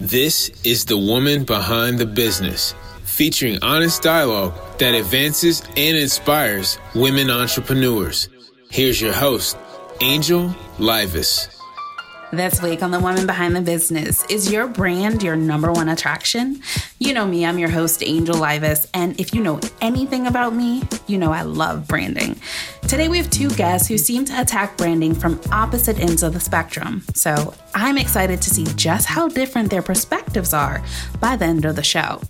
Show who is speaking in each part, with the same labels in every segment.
Speaker 1: This is The Woman Behind the Business, featuring honest dialogue that advances and inspires women entrepreneurs. Here's your host, Angel Livas.
Speaker 2: This week on The Woman Behind the Business, is your brand your number one attraction? You know me, I'm your host, Angel Livas, and if you know anything about me, you know I love branding. Today we have two guests who seem to attack branding from opposite ends of the spectrum, so I'm excited to see just how different their perspectives are by the end of the show.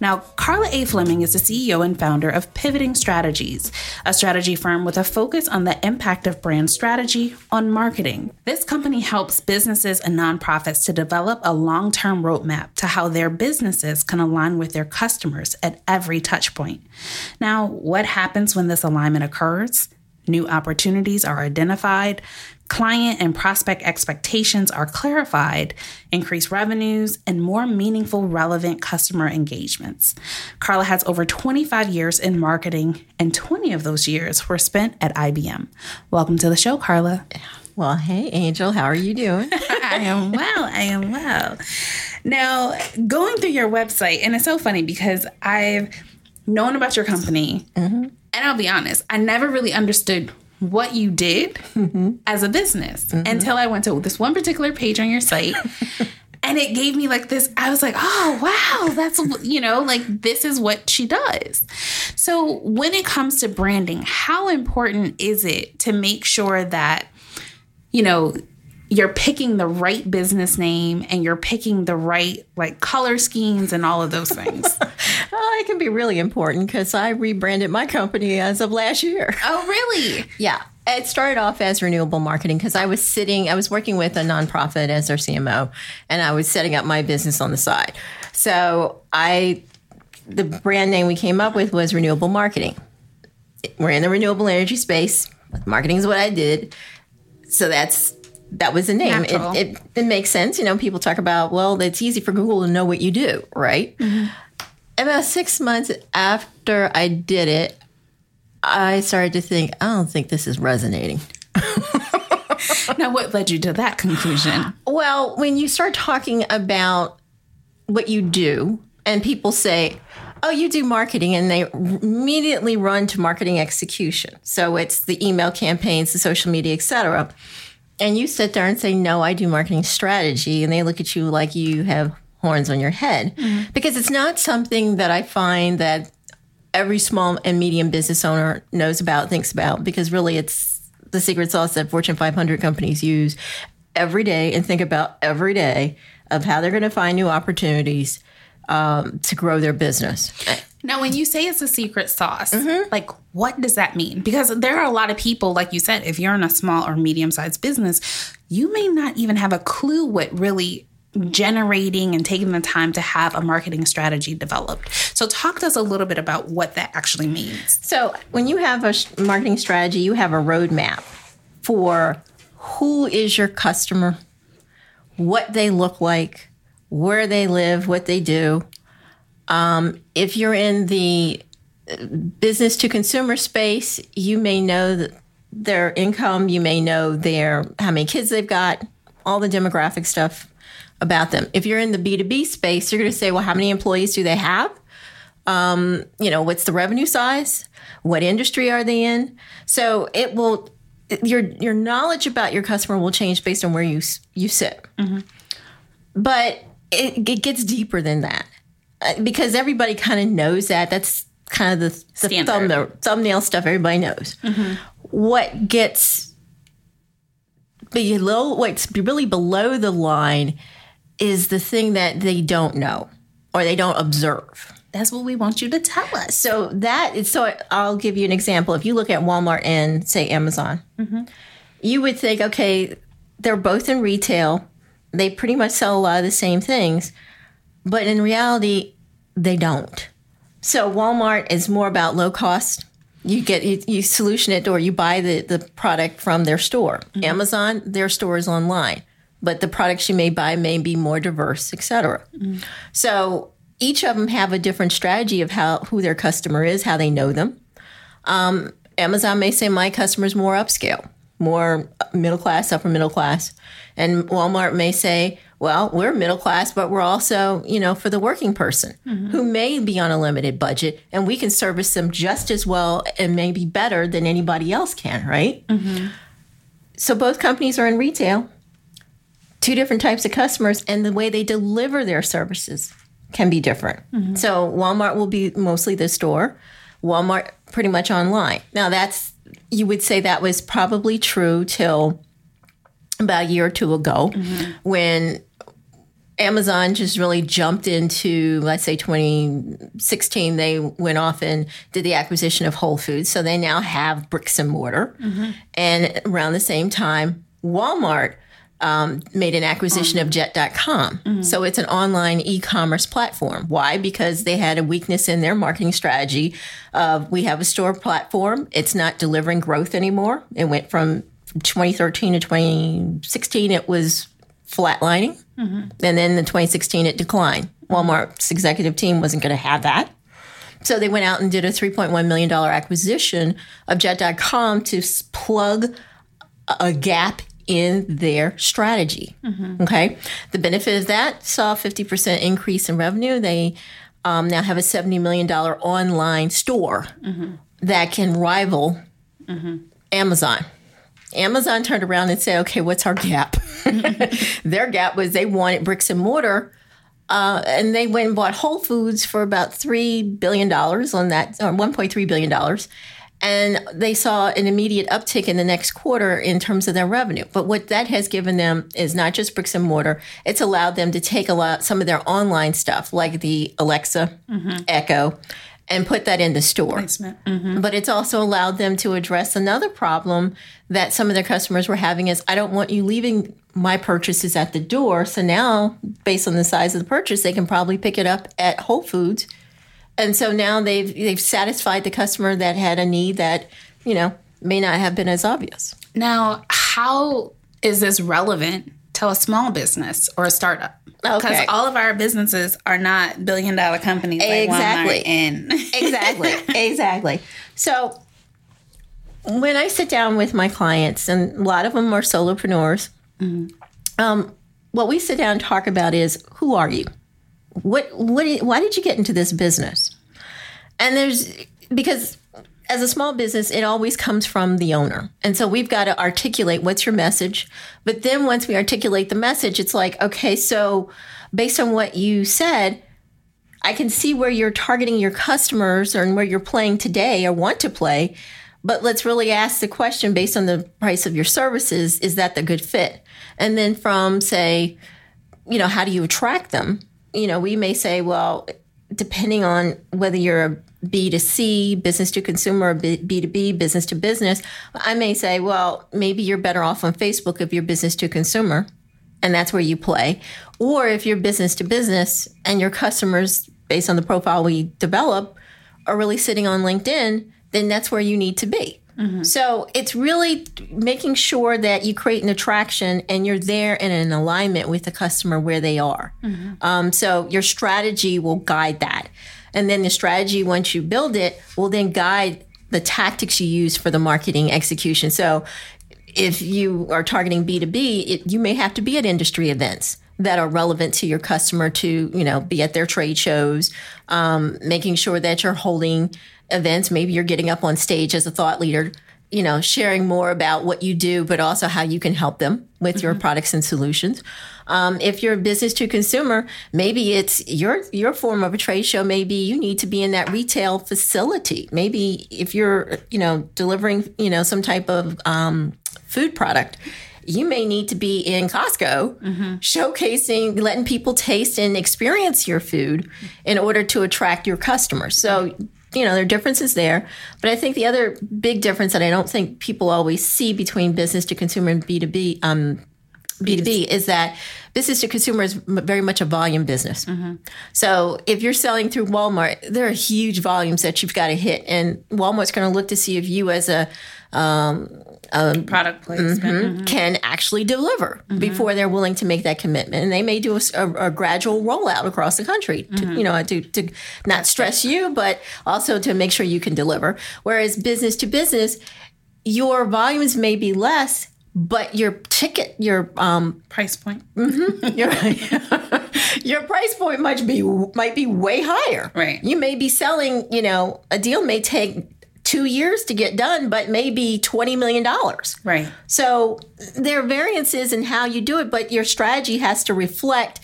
Speaker 2: Now, Carla A. Fleming is the CEO and founder of Pivoting Strategies, a strategy firm with a focus on the impact of brand strategy on marketing. This company helps businesses and nonprofits to develop a long term roadmap to how their businesses can align with their customers at every touchpoint. Now, what happens when this alignment occurs? New opportunities are identified, client and prospect expectations are clarified, increased revenues, and more meaningful, relevant customer engagements. Carla has over 25 years in marketing, and 20 of those years were spent at IBM. Welcome to the show, Carla.
Speaker 3: Well, hey, Angel, how are you doing?
Speaker 2: I am well. I am well. Now, going through your website, and it's so funny because I've known about your company, mm-hmm. and I'll be honest, I never really understood what you did mm-hmm. as a business mm-hmm. until I went to this one particular page on your site. and it gave me like this i was like oh wow that's you know like this is what she does so when it comes to branding how important is it to make sure that you know you're picking the right business name and you're picking the right like color schemes and all of those things.
Speaker 3: oh, it can be really important because I rebranded my company as of last year.
Speaker 2: Oh, really?
Speaker 3: yeah. It started off as renewable marketing because I was sitting, I was working with a nonprofit as their CMO, and I was setting up my business on the side. So I, the brand name we came up with was renewable marketing. We're in the renewable energy space. Marketing is what I did. So that's that was the name. It, it, it, makes sense. You know, people talk about, well, it's easy for Google to know what you do, right? Mm-hmm. About six months after I did it, I started to think, I don't think this is resonating.
Speaker 2: now, what led you to that conclusion?
Speaker 3: Well, when you start talking about what you do, and people say, oh, you do marketing, and they immediately run to marketing execution. So it's the email campaigns, the social media, et cetera and you sit there and say, No, I do marketing strategy. And they look at you like you have horns on your head mm-hmm. because it's not something that I find that every small and medium business owner knows about, thinks about, because really it's the secret sauce that Fortune 500 companies use every day and think about every day of how they're going to find new opportunities um, to grow their business.
Speaker 2: Now, when you say it's a secret sauce, mm-hmm. like what does that mean? Because there are a lot of people, like you said, if you're in a small or medium sized business, you may not even have a clue what really generating and taking the time to have a marketing strategy developed. So, talk to us a little bit about what that actually means.
Speaker 3: So, when you have a marketing strategy, you have a roadmap for who is your customer, what they look like, where they live, what they do um, if you're in the business to consumer space, you may know their income, you may know their how many kids they've got, all the demographic stuff about them. If you're in the B2B space, you're going to say, well, how many employees do they have? Um, you know, what's the revenue size? What industry are they in? So it will your your knowledge about your customer will change based on where you you sit. Mm-hmm. But it, it gets deeper than that. Uh, because everybody kind of knows that. That's kind of the, the thumbnail, thumbnail stuff everybody knows. Mm-hmm. What gets below, what's really below the line is the thing that they don't know or they don't observe.
Speaker 2: That's what we want you to tell us.
Speaker 3: So that is so. I'll give you an example. If you look at Walmart and say Amazon, mm-hmm. you would think, okay, they're both in retail. They pretty much sell a lot of the same things, but in reality, they don't. So Walmart is more about low cost. You get you, you solution it or you buy the, the product from their store. Mm-hmm. Amazon, their store is online, but the products you may buy may be more diverse, etc. Mm-hmm. So each of them have a different strategy of how who their customer is, how they know them. Um, Amazon may say my customer is more upscale, more middle class, upper middle class, and Walmart may say Well, we're middle class, but we're also, you know, for the working person who may be on a limited budget and we can service them just as well and maybe better than anybody else can, right? So both companies are in retail, two different types of customers, and the way they deliver their services can be different. Mm-hmm. So Walmart will be mostly the store, Walmart pretty much online. Now that's you would say that was probably true till about a year or two ago mm-hmm. when Amazon just really jumped into, let's say 2016, they went off and did the acquisition of Whole Foods. So they now have bricks and mortar. Mm-hmm. And around the same time, Walmart um, made an acquisition of Jet.com. So it's an online e commerce platform. Why? Because they had a weakness in their marketing strategy of we have a store platform, it's not delivering growth anymore. It went from 2013 to 2016, it was flatlining. And then in 2016, it declined. Walmart's executive team wasn't going to have that. So they went out and did a $3.1 million acquisition of Jet.com to plug a gap in their strategy. Okay. The benefit of that saw a 50% increase in revenue. They um, now have a $70 million online store that can rival Amazon. Amazon turned around and said, okay, what's our gap? Their gap was they wanted bricks and mortar. Uh, and they went and bought Whole Foods for about $3 billion on that, or $1.3 billion. And they saw an immediate uptick in the next quarter in terms of their revenue. But what that has given them is not just bricks and mortar, it's allowed them to take a lot, some of their online stuff, like the Alexa, mm-hmm. Echo, and put that in the store mm-hmm. Mm-hmm. but it's also allowed them to address another problem that some of their customers were having is I don't want you leaving my purchases at the door. So now, based on the size of the purchase, they can probably pick it up at Whole Foods. And so now they've they've satisfied the customer that had a need that, you know, may not have been as obvious.
Speaker 2: Now, how is this relevant to a small business or a startup? Because
Speaker 3: Okay.
Speaker 2: all of our businesses are not billion dollar companies
Speaker 3: Exactly.
Speaker 2: Walmart and
Speaker 3: exactly exactly so when i sit down with my clients and a lot of them are solopreneurs um, what we sit down and talk about is who are you what what why did you get into this business and there's because as a small business it always comes from the owner and so we've got to articulate what's your message but then once we articulate the message it's like okay so based on what you said I can see where you're targeting your customers or where you're playing today or want to play. But let's really ask the question based on the price of your services is that the good fit? And then from, say, you know, how do you attract them? You know, we may say, well, depending on whether you're a B2C, business to consumer, or B- B2B, business to business, I may say, well, maybe you're better off on Facebook if you're business to consumer and that's where you play. Or if you're business to business and your customers, based on the profile we develop, are really sitting on LinkedIn, then that's where you need to be. So it's really making sure that you create an attraction and you're there and in alignment with the customer where they are. Um, so your strategy will guide that. And then the strategy, once you build it, will then guide the tactics you use for the marketing execution. So if you are targeting B2B, it, you may have to be at industry events that are relevant to your customer to, you know, be at their trade shows, um, making sure that you're holding events. Maybe you're getting up on stage as a thought leader, you know, sharing more about what you do, but also how you can help them with your products and solutions. Um, if you're a business to consumer, maybe it's your your form of a trade show. Maybe you need to be in that retail facility. Maybe if you're, you know, delivering, you know, some type of um, food product, you may need to be in Costco showcasing, letting people taste and experience your food in order to attract your customers. So, you know, there are differences there. But I think the other big difference that I don't think people always see between business to consumer and B2B, um, B2B is that business to consumer is very much a volume business. So if you're selling through Walmart, there are huge volumes that you've got to hit. And Walmart's going to look to see if you as a Um, um,
Speaker 2: product placement. Mm-hmm, mm-hmm.
Speaker 3: can actually deliver mm-hmm. before they're willing to make that commitment. And they may do a gradual rollout across the country, to, you know, to, to not stress you, but also to make sure you can deliver. Whereas business to business, your volumes may be less, but your ticket, your um,
Speaker 2: Price point.
Speaker 3: your your price point might be might be way higher.
Speaker 2: Right.
Speaker 3: You may be selling, you know, a deal may take two years to get done, but maybe twenty million dollars.
Speaker 2: Right.
Speaker 3: So there are variances in how you do it, but your strategy has to reflect,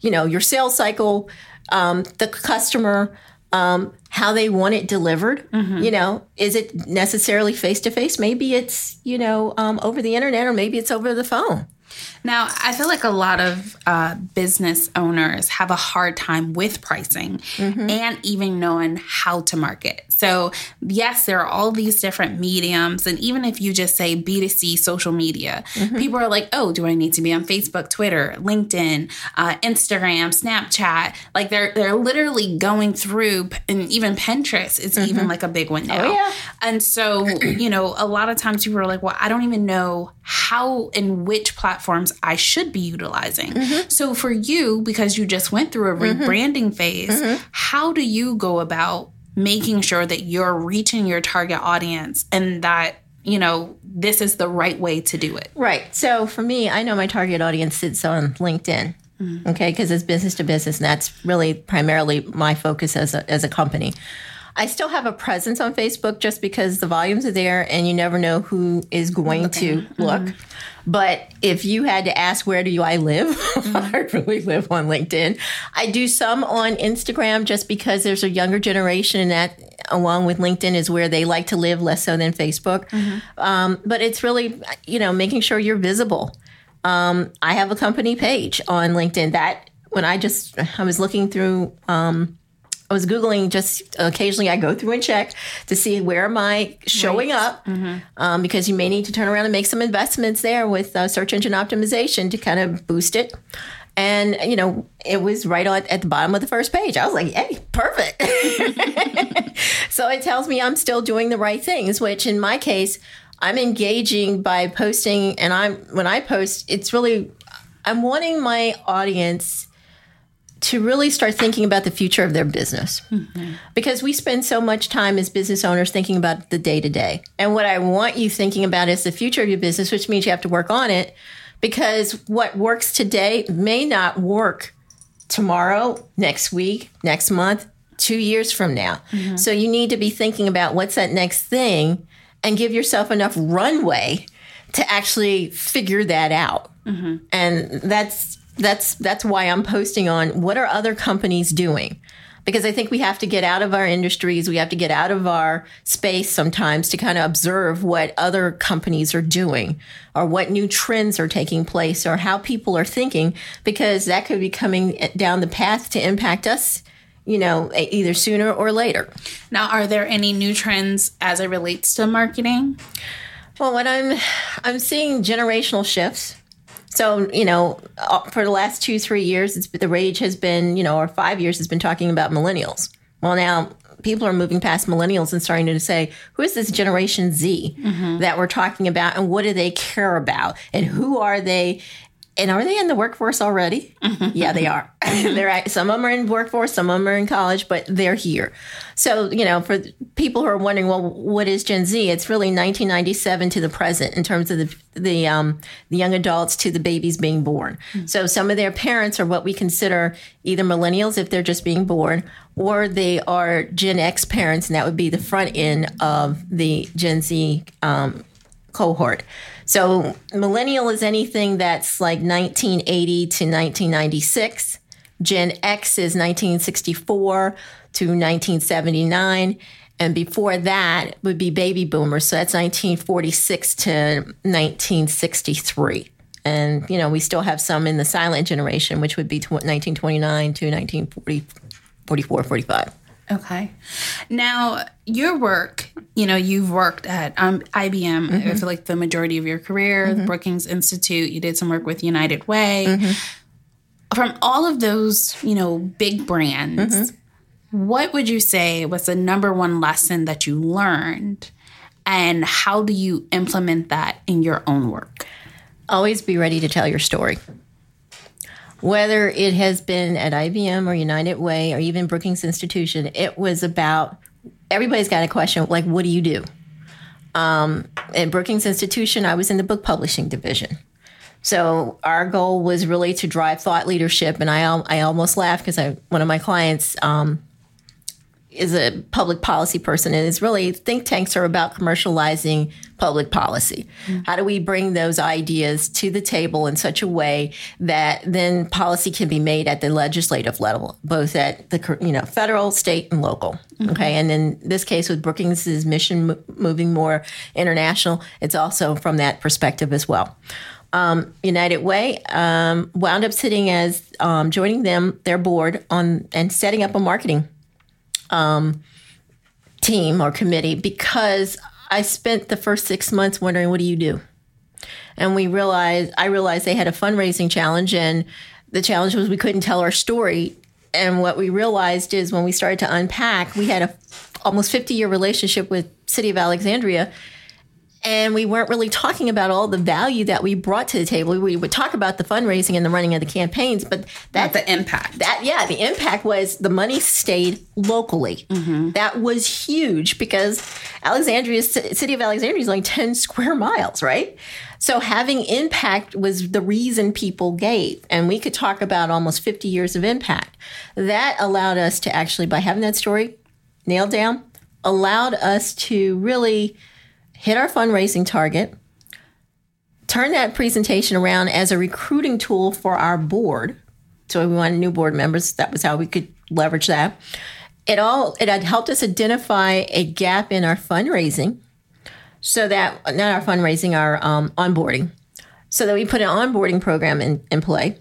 Speaker 3: you know, your sales cycle, um, the customer, um, how they want it delivered. You know, is it necessarily face to face? Maybe it's you know um, over the internet, or maybe it's over the phone.
Speaker 2: Now, I feel like a lot of uh, business owners have a hard time with pricing and even knowing how to market. So, yes, there are all these different mediums. And even if you just say B2C social media, mm-hmm. people are like, oh, do I need to be on Facebook, Twitter, LinkedIn, uh, Instagram, Snapchat? Like they're, they're literally going through, and even Pinterest is even mm-hmm. like a big one oh, now.
Speaker 3: yeah.
Speaker 2: And so, you know, a lot of times people are like, well, I don't even know how and which platforms I should be utilizing. Mm-hmm. So for you, because you just went through a rebranding phase, how do you go about making sure that you're reaching your target audience and that, you know, this is the right way to do it?
Speaker 3: Right. So for me, I know my target audience sits on LinkedIn. Mm-hmm. Okay, because it's business to business, and that's really primarily my focus as a, as a company. I still have a presence on Facebook just because the volumes are there, and you never know who is going to look. But if you had to ask where do I live, I really live on LinkedIn. I do some on Instagram just because there's a younger generation, and that along with LinkedIn is where they like to live less so than Facebook. Um, but it's really you know making sure you're visible. Um, I have a company page on LinkedIn that when I just I was looking through um, I was googling just occasionally I go through and check to see where am I showing up um, because you may need to turn around and make some investments there with uh, search engine optimization to kind of boost it. And you know, it was right on at the bottom of the first page. I was like, "Hey, perfect." so it tells me I'm still doing the right things, which in my case, I'm engaging by posting and I'm when I post, it's really I'm wanting my audience to really start thinking about the future of their business. Mm-hmm. Because we spend so much time as business owners thinking about the day to day. And what I want you thinking about is the future of your business, which means you have to work on it because what works today may not work tomorrow, next week, next month, two years from now. Mm-hmm. So you need to be thinking about what's that next thing and give yourself enough runway to actually figure that out. Mm-hmm. And that's that's that's why I'm posting on what are other companies doing? Because I think we have to get out of our industries, we have to get out of our space sometimes to kind of observe what other companies are doing or what new trends are taking place or how people are thinking because that could be coming eh, down the path to impact us, you know, either sooner or later.
Speaker 2: Now, are there any new trends as it relates to marketing?
Speaker 3: Well, what I'm I'm seeing generational shifts. So you know, uh, for the last two three years, it's the rage has been you know, or five years has been talking about millennials. Well, now people are moving past millennials and starting to say, who is this Generation Z that we're talking about, and what do they care about, and who are they? And are they in the workforce already? Yeah, they are. they're some of them are in workforce, some of them are in college, but they're here. So you know, for people who are wondering, well, what is Gen Z? It's really 1997 to the present in terms of the the um, the young adults to the babies being born. So some of their parents are what we consider either millennials if they're just being born, or they are Gen X parents, and that would be the front end of the Gen Z um, cohort. So millennial is anything that's like 1980 to 1996. Gen X is 1964 to 1979. And before that would be baby boomers. So that's 1946 to 1963. And, you know, we still have some in the silent generation, which would be 1929 to 1944, 45.
Speaker 2: Okay. Now, your work, you know, you've worked at um, IBM I mm-hmm. feel like the majority of your career, the mm-hmm. Brookings Institute, you did some work with United Way. Mm-hmm. From all of those, you know, big brands, what would you say was the number one lesson that you learned? And how do you implement that in your own work?
Speaker 3: always be ready to tell your story. Whether it has been at IBM or United Way or even Brookings Institution, it was about everybody's got a question like, what do you do? Um, at Brookings Institution, I was in the book publishing division. So our goal was really to drive thought leadership, and I I almost laughed because I one of my clients um, is a public policy person, and it's really think tanks are about commercializing public policy. Mm-hmm. How do we bring those ideas to the table in such a way that then policy can be made at the legislative level, both at the you know federal, state, and local. Mm-hmm. Okay, and in this case with brookings's mission moving more international, it's also from that perspective as well um, United Way, um, wound up sitting as um, joining them, their board on and setting up a marketing um, team or committee because I spent the first six months wondering, what do you do? And we realized, I realized they had a fundraising challenge, and the challenge was we couldn't tell our story. And what we realized is when we started to unpack, we had a almost 50 year relationship with City of Alexandria and we weren't really talking about all the value that we brought to the table. We would talk about the fundraising and the running of the campaigns, but
Speaker 2: that the impact.
Speaker 3: That yeah, the impact was the money stayed locally. Mm-hmm. That was huge because Alexandria, city of Alexandria, is only ten square miles, right? So having impact was the reason people gave, and we could talk about almost fifty years of impact. That allowed us to actually, by having that story nailed down, allowed us to really hit our fundraising target, turn that presentation around as a recruiting tool for our board. So we wanted new board members. That was how we could leverage that. It all it had helped us identify a gap in our fundraising, so that not our fundraising, our um, onboarding, so that we put an onboarding program in, in play.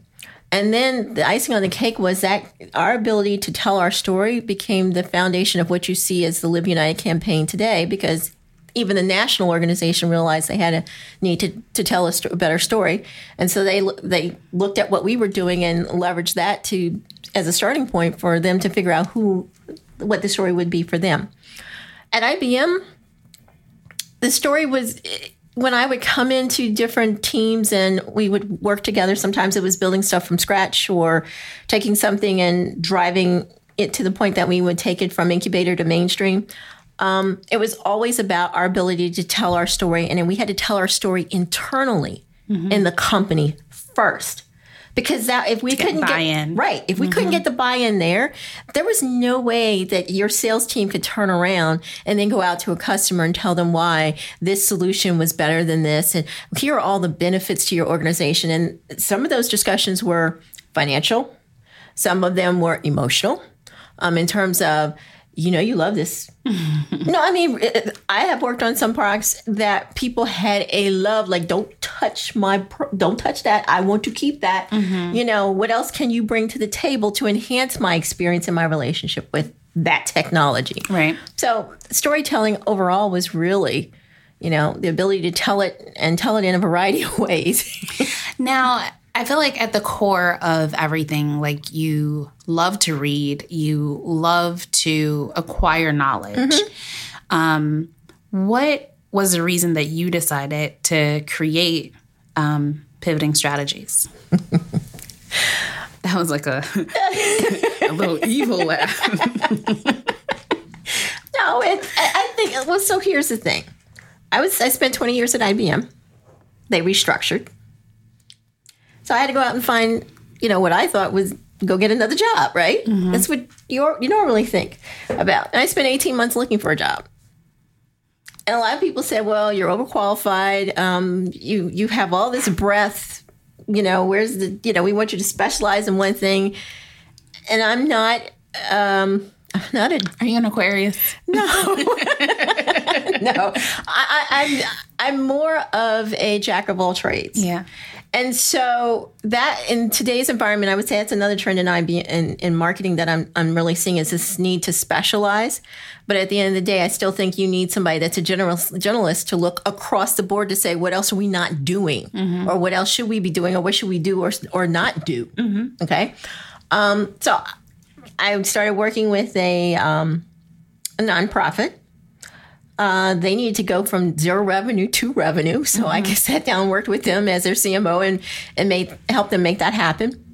Speaker 3: And then the icing on the cake was that our ability to tell our story became the foundation of what you see as the Live United campaign today, because even the national organization realized they had a need to, to tell a, st- a, better story, and so they they looked at what we were doing and leveraged that to as a starting point for them to figure out who what the story would be for them. At IBM, the story was when I would come into different teams and we would work together. Sometimes it was building stuff from scratch or taking something and driving it to the point that we would take it from incubator to mainstream um, it was always about our ability to tell our story, and then we had to tell our story internally mm-hmm. in the company first. Because that if we couldn't get,
Speaker 2: get
Speaker 3: right, if we mm-hmm. couldn't get the buy-in there, there was no way that your sales team could turn around and then go out to a customer and tell them why this solution was better than this, and here are all the benefits to your organization. And some of those discussions were financial, some of them were emotional, um, in terms of you know you love this. no, I mean I have worked on some products that people had a love like don't touch my pro- don't touch that. I want to keep that. Mm-hmm. You know, what else can you bring to the table to enhance my experience in my relationship with that technology?
Speaker 2: Right.
Speaker 3: So, storytelling overall was really you know, the ability to tell it and tell it in a variety of ways.
Speaker 2: now, I feel like at the core of everything, like you love to read, you love to acquire knowledge. Mm-hmm. Um, what was the reason that you decided to create um, pivoting strategies? that was like a, a little evil laugh.
Speaker 3: no, it, I think, well, so here's the thing. I was I spent 20 years at IBM. They restructured so I had to go out and find, you know, what I thought was go get another job, right? Mm-hmm. That's what you you normally think about. And I spent 18 months looking for a job. And a lot of people said, "Well, you're overqualified. Um, you you have all this breadth. You know, where's the you know we want you to specialize in one thing." And I'm not. Um, I'm not a.
Speaker 2: Are you an Aquarius?
Speaker 3: No, no. I, I, I'm I'm more of a jack of all trades.
Speaker 2: Yeah.
Speaker 3: And so that in today's environment, I would say that's another trend in IB in, in marketing that I'm I'm really seeing is this need to specialize. But at the end of the day, I still think you need somebody that's a general generalist to look across the board to say what else are we not doing, mm-hmm. or what else should we be doing, or what should we do or or not do. Mm-hmm. Okay, um, so I started working with a um, a nonprofit uh, they needed to go from zero revenue to revenue. So mm-hmm. I sat down and worked with them as their CMO and, and made helped them make that happen.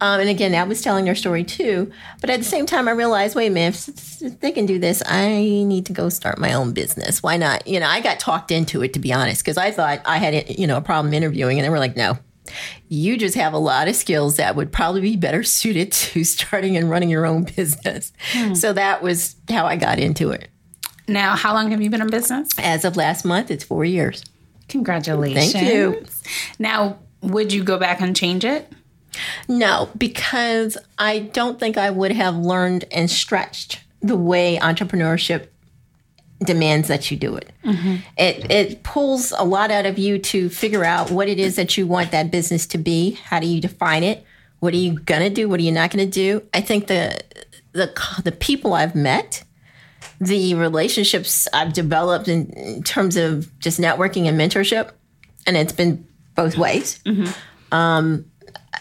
Speaker 3: Um, and again, that was telling their story too. But at the same time, I realized, wait a minute, if, if they can do this, I need to go start my own business. Why not? You know, I got talked into it to be honest, because I thought I had you know a problem interviewing, and they were like, no. You just have a lot of skills that would probably be better suited to starting and running your own business. So that was how I got into it.
Speaker 2: Now, how long have you been in business?
Speaker 3: As of last month, it's four years.
Speaker 2: Congratulations.
Speaker 3: Thank you.
Speaker 2: Now, would you go back and change it?
Speaker 3: No, because I don't think I would have learned and stretched the way entrepreneurship demands that you do it. Mm-hmm. It it pulls a lot out of you to figure out what it is that you want that business to be. How do you define it? What are you gonna do? What are you not gonna do? I think the the the people I've met, the relationships I've developed in, in terms of just networking and mentorship, and it's been both ways. Um,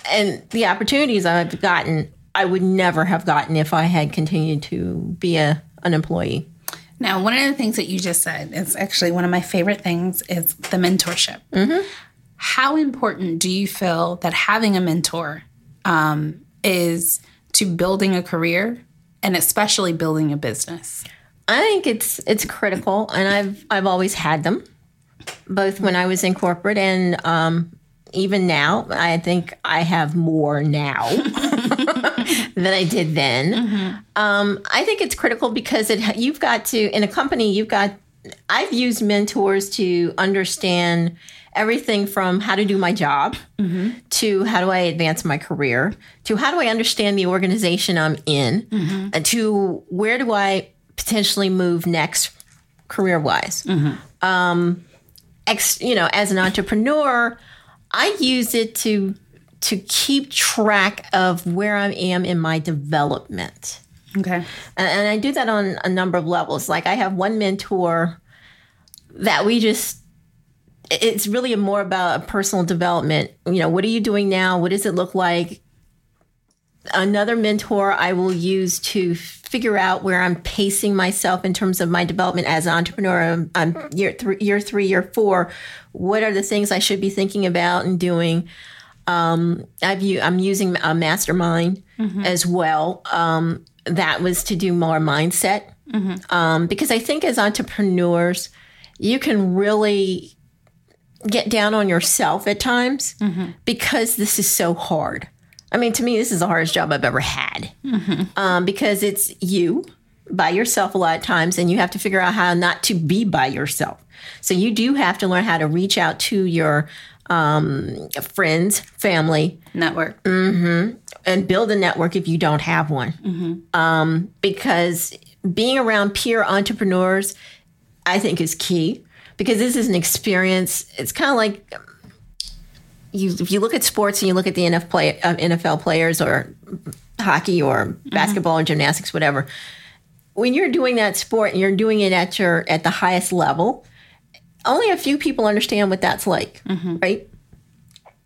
Speaker 3: and the opportunities I've gotten, I would never have gotten if I had continued to be a an employee.
Speaker 2: Now, one of the things that you just said is actually one of my favorite things is the mentorship. How important do you feel that having a mentor um, is to building a career and especially building a business?
Speaker 3: I think it's it's critical, and I've I've always had them, both when I was in corporate and um, even now. I think I have more now than I did then. Um, I think it's critical because it you've got to in a company you've got. I've used mentors to understand everything from how to do my job to how do I advance my career to how do I understand the organization I'm in and to where do I potentially move next career wise. Um, ex, you know, as an entrepreneur, I use it to to keep track of where I am in my development.
Speaker 2: Okay.
Speaker 3: And, and I do that on a number of levels. Like I have one mentor that we just it's really more about personal development. You know, what are you doing now? What does it look like? Another mentor I will use to figure out where I'm pacing myself in terms of my development as an entrepreneur. I'm, I'm year, th- year three, year four. What are the things I should be thinking about and doing? Um, I've u- I'm using a mastermind as well. Um, that was to do more mindset um, because I think as entrepreneurs, you can really get down on yourself at times because this is so hard. I mean, to me, this is the hardest job I've ever had um, because it's you by yourself a lot of times, and you have to figure out how not to be by yourself. So you do have to learn how to reach out to your um, friends, family,
Speaker 2: Network.
Speaker 3: and build a network if you don't have one. Um, because being around peer entrepreneurs, I think, is key. Because this is an experience. It's kind of like you. If you look at sports and you look at the NFL, play, uh, NFL players or hockey or mm-hmm. basketball or gymnastics, whatever. When you're doing that sport and you're doing it at your at the highest level, only a few people understand what that's like, mm-hmm. right?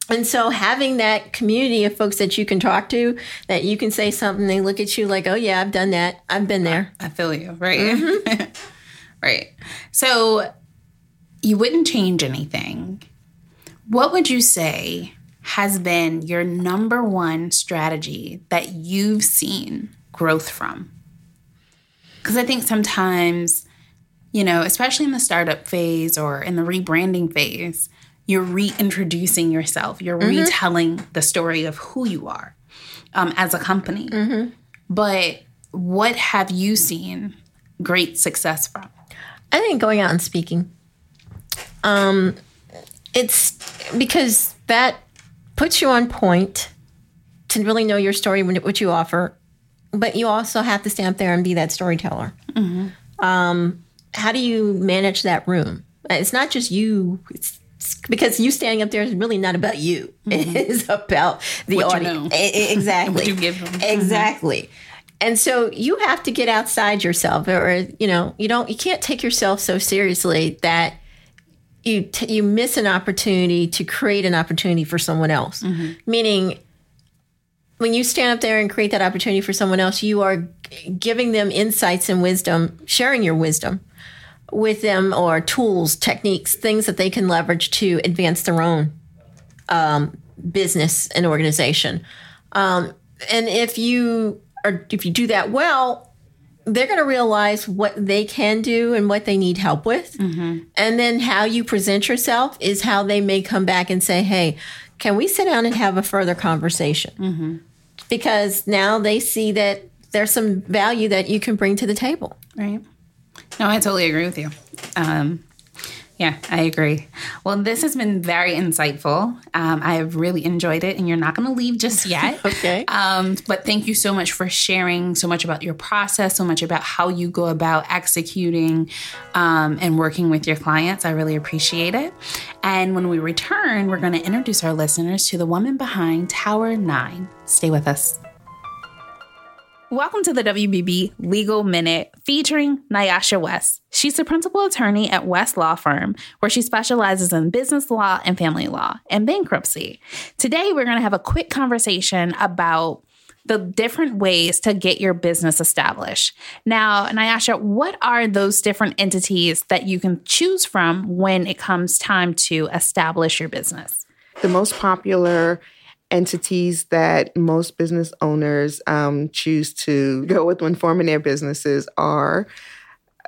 Speaker 3: And so having that community of folks that you can talk to, that you can say something, they look at you like, oh yeah, I've done that. I've been there.
Speaker 2: I feel you, right? Mm-hmm. right. So you wouldn't change anything. What would you say has been your number one strategy that you've seen growth from? Because I think sometimes, you know, especially in the startup phase or in the rebranding phase, you're reintroducing yourself, you're retelling the story of who you are um, as a company. But what have you seen great success from?
Speaker 3: I think going out and speaking. Um, it's because that puts you on point to really know your story, what you offer, but you also have to stand up there and be that storyteller. Mm-hmm. Um, how do you manage that room? It's not just you. It's it's because you standing up there is really not about you. Mm-hmm. It is about the
Speaker 2: What you
Speaker 3: audience.
Speaker 2: know.
Speaker 3: E- e- Exactly.
Speaker 2: You give them. Mm-hmm.
Speaker 3: Exactly. And so you have to get outside yourself, or you know, you don't, you can't take yourself so seriously that you t- you miss an opportunity to create an opportunity for someone else. Meaning, when you stand up there and create that opportunity for someone else, you are g- giving them insights and wisdom, sharing your wisdom with them, or tools, techniques, things that they can leverage to advance their own um, business and organization. Um, and if you are, if you do that well, they're going to realize what they can do and what they need help with. And then how you present yourself is how they may come back and say, Hey, can we sit down and have a further conversation? Because now they see that there's some value that you can bring to the table.
Speaker 2: Right. No, I totally agree with you. Um, yeah, I agree. Well, this has been very insightful. Um, I have really enjoyed it, and you're not going to leave just yet.
Speaker 3: Okay.
Speaker 2: Um, but thank you so much for sharing so much about your process, so much about how you go about executing um, and working with your clients. I really appreciate it. And when we return, we're going to introduce our listeners to the woman behind Tower 9. Stay with us. Welcome to the WBB Legal Minute featuring Nyasha West. She's the principal attorney at West Law Firm, where she specializes in business law and family law and bankruptcy. Today, we're going to have a quick conversation about the different ways to get your business established. Now, Nyasha, what are those different entities that you can choose from when it comes time to establish your business?
Speaker 4: The most popular entities that most business owners um, choose to go with when forming their businesses are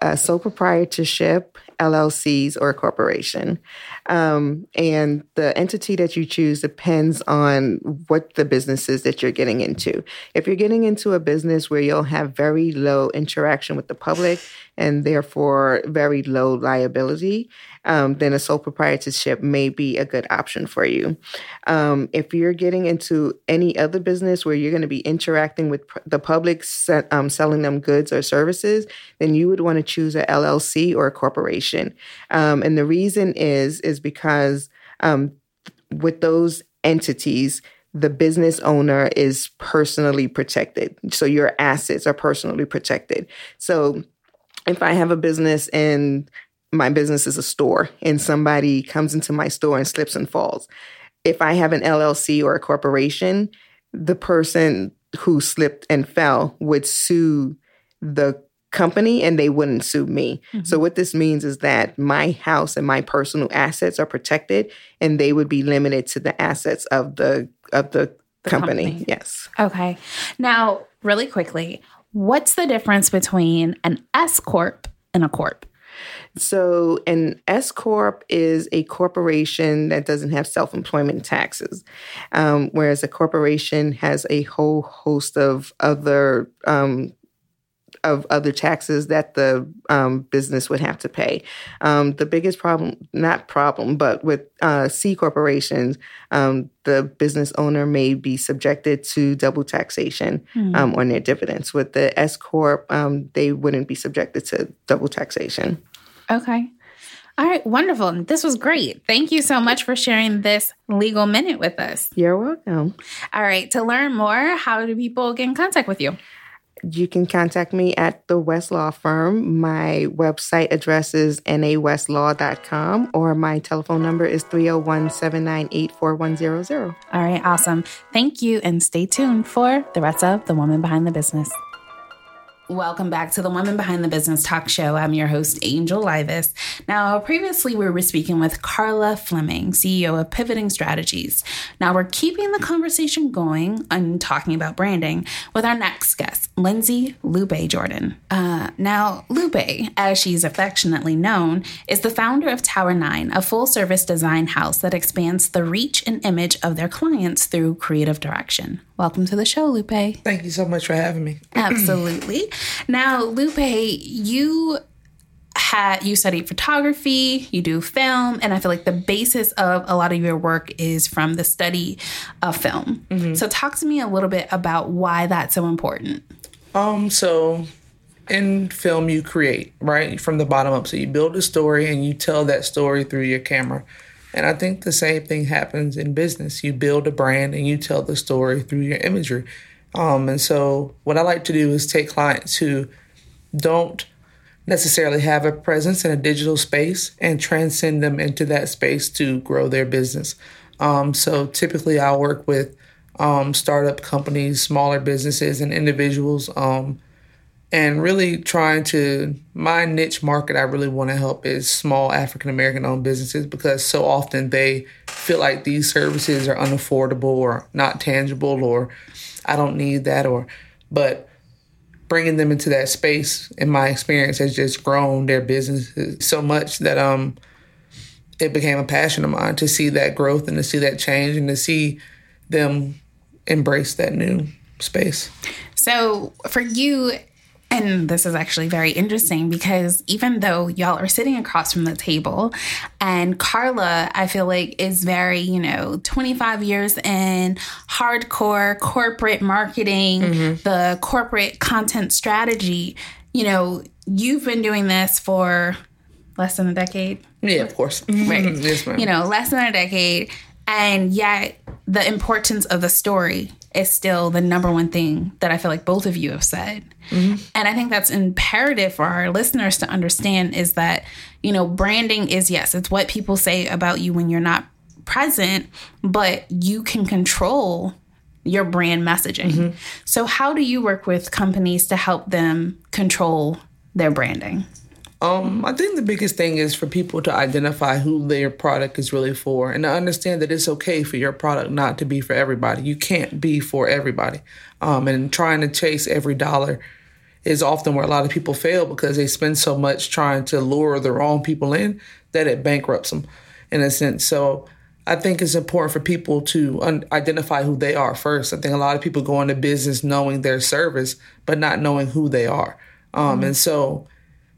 Speaker 4: uh, sole proprietorship, LLCs, or a corporation. Um, and the entity that you choose depends on what the business is that you're getting into. If you're getting into a business where you'll have very low interaction with the public and therefore very low liability, um, then a sole proprietorship may be a good option for you. Um, if you're getting into any other business where you're going to be interacting with pr- the public, se- um, selling them goods or services, then you would want to choose a LLC or a corporation. Um, and the reason is is because um, with those entities, the business owner is personally protected. So your assets are personally protected. So if I have a business and my business is a store and somebody comes into my store and slips and falls, if I have an LLC or a corporation, the person who slipped and fell would sue the company and they wouldn't sue me. So mm-hmm. what this means is that my house and my personal assets are protected and they would be limited to the assets of the of the, company.
Speaker 2: company.
Speaker 4: Yes.
Speaker 2: Okay. Now, really quickly, what's the difference between an S Corp and a Corp?
Speaker 4: So, an S corp is a corporation that doesn't have self-employment taxes, um, whereas a corporation has a whole host of other um, of other taxes that the um, business would have to pay. Um, the biggest problem, not problem, but with uh, C corporations, um, the business owner may be subjected to double taxation um, on their dividends. With the S corp, um, they wouldn't be subjected to double taxation.
Speaker 2: Okay. All right, wonderful. This was great. Thank you so much for sharing this legal minute with us.
Speaker 4: You're welcome.
Speaker 2: All right, to learn more, how do people get in contact with you?
Speaker 4: You can contact me at the West Law Firm. My website address is nawestlaw.com or my telephone number is 301 798 4100.
Speaker 2: All right, awesome. Thank you, and stay tuned for the rest of The Woman Behind the Business. Welcome back to the Woman Behind the Business Talk Show. I'm your host, Angel Livas. Now, previously we were speaking with Carla Fleming, CEO of Pivoting Strategies. Now we're keeping the conversation going and talking about branding with our next guest, Lindsay Lupe Jordan. Uh, now, Lupe, as she's affectionately known, is the founder of Tower 9, a full service design house that expands the reach and image of their clients through creative direction. Welcome to the show, Lupe.
Speaker 5: Thank you so much for having me.
Speaker 2: Absolutely. Now, Lupe, you had you studied photography, you do film, and I feel like the basis of a lot of your work is from the study of film. So talk to me a little bit about why that's so important.
Speaker 5: Um, so in film you create, right? From the bottom up. So you build a story and you tell that story through your camera. And I think the same thing happens in business. You build a brand and you tell the story through your imagery. Um, and so what I like to do is take clients who don't necessarily have a presence in a digital space and transcend them into that space to grow their business. Um, so typically, I work with um, startup companies, smaller businesses, and individuals um, and really trying to my niche market I really want to help is small African American owned businesses because so often they feel like these services are unaffordable or not tangible or I don't need that or but bringing them into that space in my experience has just grown their businesses so much that um it became a passion of mine to see that growth and to see that change and to see them embrace that new space.
Speaker 2: So for you, and this is actually very interesting because even though y'all are sitting across from the table, and Carla, I feel like is very, you know, 25 years in hardcore corporate marketing, mm-hmm. the corporate content strategy, you know, you've been doing this for less than a decade.
Speaker 5: Yeah, of course.
Speaker 2: Right.
Speaker 5: yes.
Speaker 2: You know, less than a decade. And yet, the importance of the story is still the number one thing that I feel like both of you have said. Mm-hmm. And I think that's imperative for our listeners to understand is that, you know, branding is yes, it's what people say about you when you're not present, but you can control your brand messaging. Mm-hmm. So, how do you work with companies to help them control their branding?
Speaker 5: Um, I think the biggest thing is for people to identify who their product is really for and to understand that it's okay for your product not to be for everybody. You can't be for everybody. Um, and trying to chase every dollar is often where a lot of people fail because they spend so much trying to lure the wrong people in that it bankrupts them in a sense. So I think it's important for people to un- identify who they are first. I think a lot of people go into business knowing their service, but not knowing who they are. Um, And so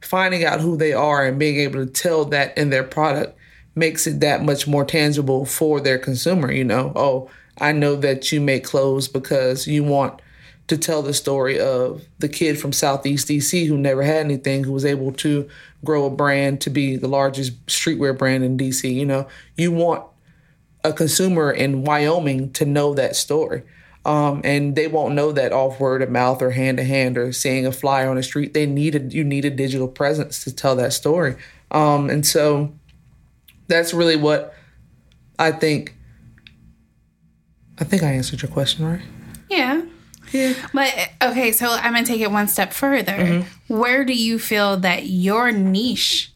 Speaker 5: finding out who they are and being able to tell that in their product makes it that much more tangible for their consumer. You know, oh, I know that you make clothes because you want to tell the story of the kid from Southeast DC who never had anything, who was able to grow a brand to be the largest streetwear brand in DC. You know, you want a consumer in Wyoming to know that story. Um, and they won't know that off word of mouth or hand to hand or seeing a flyer on the street. They needed you need a digital presence to tell that story. Um, and so that's really what I think. I think I answered your question, right?
Speaker 2: Yeah.
Speaker 5: Yeah.
Speaker 2: But okay, so I'm gonna take it one step further. Where do you feel that your niche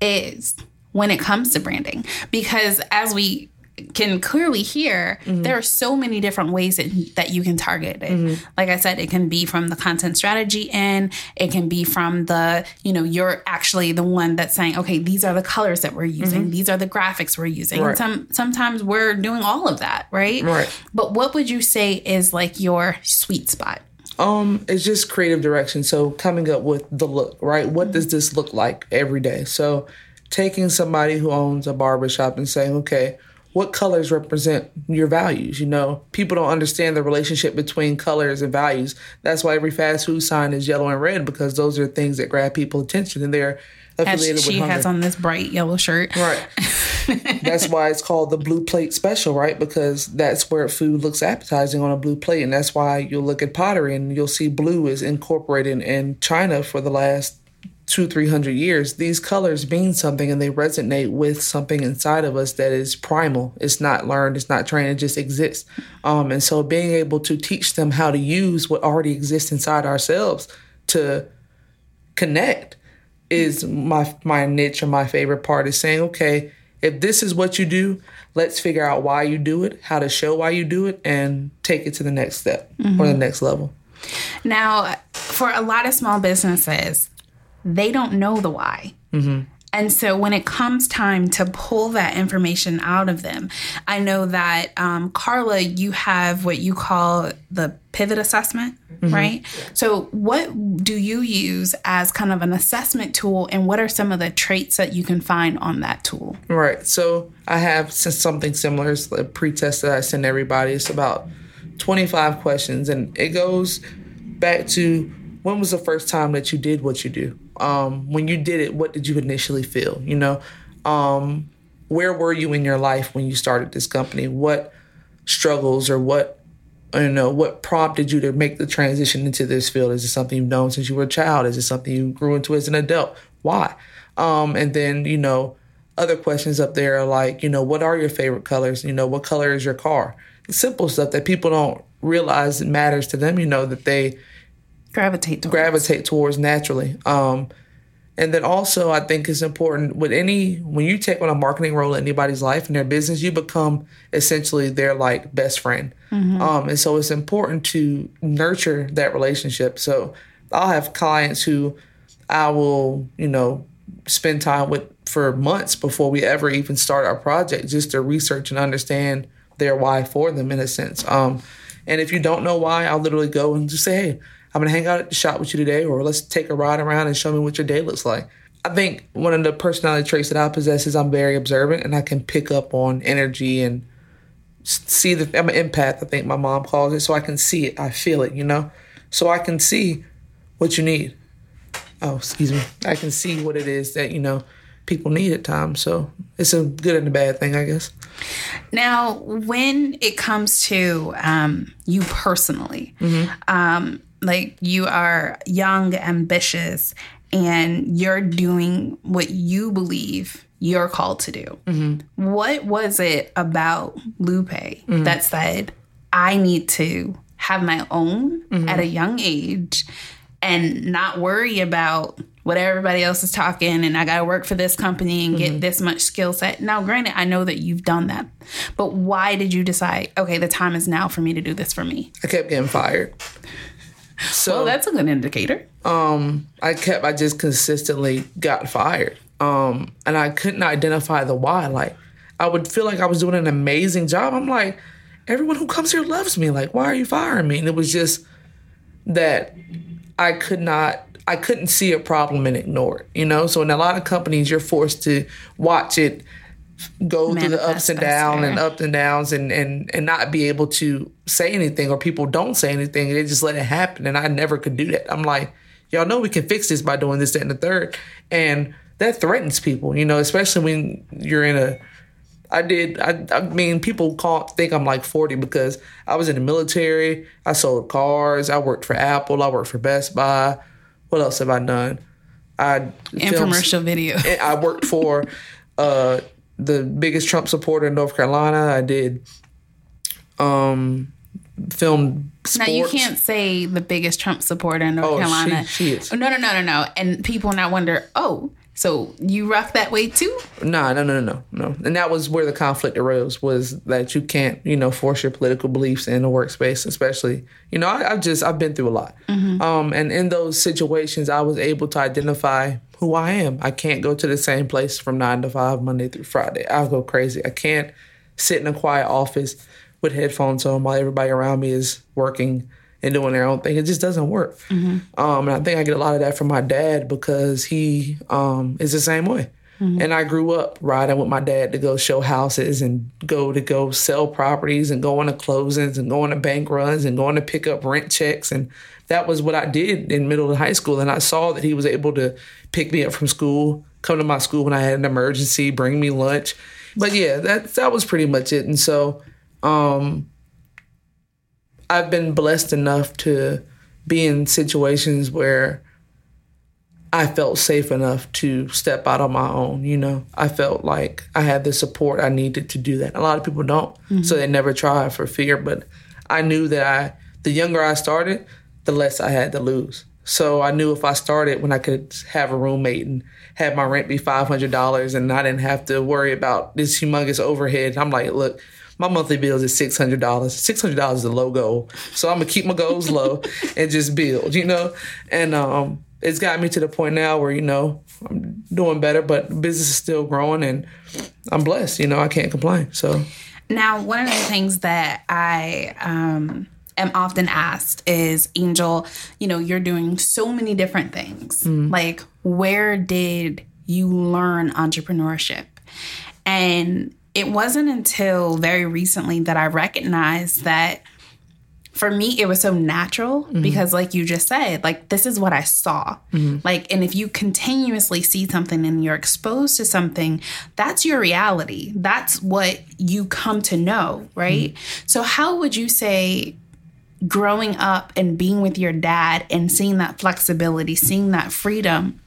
Speaker 2: is when it comes to branding? Because as we can clearly hear, mm-hmm. there are so many different ways that, that you can target it. Mm-hmm. Like I said, it can be from the content strategy end, it can be from the, you know, you're actually the one that's saying, okay, these are the colors that we're using, mm-hmm. these are the graphics we're using.
Speaker 5: Right.
Speaker 2: Some sometimes we're doing all of that, right?
Speaker 5: Right.
Speaker 2: But what would you say is like your sweet spot?
Speaker 5: Um, it's just creative direction. So coming up with the look, right? What does this look like every day? So taking somebody who owns a barbershop and saying, okay, what colors represent your values? You know, people don't understand the relationship between colors and values. That's why every fast food sign is yellow and red because those are things that grab people's attention and they're
Speaker 2: As
Speaker 5: affiliated
Speaker 2: she
Speaker 5: with hunger.
Speaker 2: has on this bright yellow shirt.
Speaker 5: Right. that's why it's called the blue plate special, right? Because that's where food looks appetizing on a blue plate. And that's why you'll look at pottery and you'll see blue is incorporated in China for the last two, three hundred years. These colors mean something and they resonate with something inside of us that is primal. It's not learned, it's not trained, it just exists. Um, and so being able to teach them how to use what already exists inside ourselves to connect is my my niche or my favorite part is saying, okay, if this is what you do, let's figure out why you do it, how to show why you do it, and take it to the next step or the next level.
Speaker 2: Now, for a lot of small businesses, they don't know the why. And so when it comes time to pull that information out of them, I know that um, Carla, you have what you call the pivot assessment, right? So, what do you use as kind of an assessment tool, and what are some of the traits that you can find on that tool?
Speaker 5: Right. So I have something similar. It's a pretest that I send everybody. It's about 25 questions, and it goes back to when was the first time that you did what you do? Um, when you did it, what did you initially feel? You know, um, where were you in your life when you started this company? What struggles or what you know what prompted you to make the transition into this field? Is it something you've known since you were a child? Is it something you grew into as an adult? Why? Um, and then you know other questions up there are like you know what are your favorite colors? You know what color is your car? Simple stuff that people don't realize it matters to them you know that they
Speaker 2: gravitate towards.
Speaker 5: gravitate towards naturally. Um, and then also, I think it's important with any when you take on a marketing role in anybody's life in their business, you become essentially their like best friend. Um, and so it's important to nurture that relationship. So I'll have clients who I will, you know, spend time with for months before we ever even start our project, just to research and understand their why for them in a sense. Um, and if you don't know why, I'll literally go and just say, hey, I'm gonna hang out at the shop with you today, or let's take a ride around and show me what your day looks like. I think one of the personality traits that I possess is I'm very observant and I can pick up on energy and see the I'm an empath, I think my mom calls it, so I can see it, I feel it, you know? So I can see what you need. Oh, excuse me. I can see what it is that, you know, people need at times. So it's a good and a bad thing, I guess.
Speaker 2: Now, when it comes to um, you personally, um, like you are young, ambitious, and you're doing what you believe you're called to do. Mm-hmm. What was it about Lupe mm-hmm. that said, I need to have my own mm-hmm. at a young age and not worry about what everybody else is talking and I got to work for this company and get this much skill set. Now, granted, I know that you've done that, but why did you decide, okay, the time is now for me to do this for me?
Speaker 5: I kept getting fired. So
Speaker 2: Well, that's a good indicator.
Speaker 5: um, I kept, I just consistently got fired. Um, and I couldn't identify the why. Like, I would feel like I was doing an amazing job. I'm like, everyone who comes here loves me. Like, why are you firing me? And it was just that I could not, I couldn't see a problem and ignore it, you know? So in a lot of companies, you're forced to watch it go through the ups and downs and ups and downs and, and, and not be able to say anything or people don't say anything. They just let it happen. And I never could do that. I'm like, y'all know we can fix this by doing this, that, and the third. And that threatens people, you know, especially when you're in a, I did. I, I mean, people call think I'm like 40 because I was in the military. I sold cars. I worked for Apple. I worked for Best Buy. What else have I done? I
Speaker 2: Infomercial video.
Speaker 5: I worked for uh, the biggest Trump supporter in North Carolina. I did um, film
Speaker 2: Now you can't say the biggest Trump supporter in North
Speaker 5: Oh, she-
Speaker 2: Carolina.
Speaker 5: she is.
Speaker 2: Oh, no, no, no, no, no. And people now wonder, oh, so you rock that way too?
Speaker 5: No, no, no, no, no. And that was where the conflict arose was that you can't, you know, force your political beliefs in the workspace, especially, you know, I, I just, I've been through a lot. Um, and in those situations, I was able to identify who I am. I can't go to the same place from nine to five, Monday through Friday. I'll go crazy. I can't sit in a quiet office with headphones on while everybody around me is working and doing their own thing. It just doesn't work. Um, and I think I get a lot of that from my dad because he um, is the same way. And I grew up riding with my dad to go show houses and go to go sell properties and go on to closings and go on to bank runs and going to pick up rent checks. And that was what I did in middle of high school. And I saw that he was able to pick me up from school, come to my school when I had an emergency, bring me lunch. But yeah, that that was pretty much it. And so um, I've been blessed enough to be in situations where I felt safe enough to step out on my own. You know, I felt like I had the support I needed to do that. A lot of people don't, so they never try for fear. But I knew that I, the younger I started, the less I had to lose. So I knew if I started when I could have a roommate and have my rent be five hundred dollars, and I didn't have to worry about this humongous overhead. I'm like, look, my monthly bills is six hundred dollars. Six hundred dollars is a low goal, so I'm gonna keep my goals low and just build, you know. And um, it's got me to the point now where you know I'm doing better, but business is still growing, and I'm blessed. You know, I can't complain. So
Speaker 2: Now, one of the things that I um, am often asked is, Angel, you know, you're doing so many different things. Mm. Like, where did you learn entrepreneurship? And it wasn't until very recently that I recognized that for me it was so natural mm-hmm. because like you just said like this is what i saw. Mm-hmm. Like and if you continuously see something and you're exposed to something that's your reality. That's what you come to know right? Mm. So how would you say growing up and being with your dad and seeing that flexibility seeing that freedom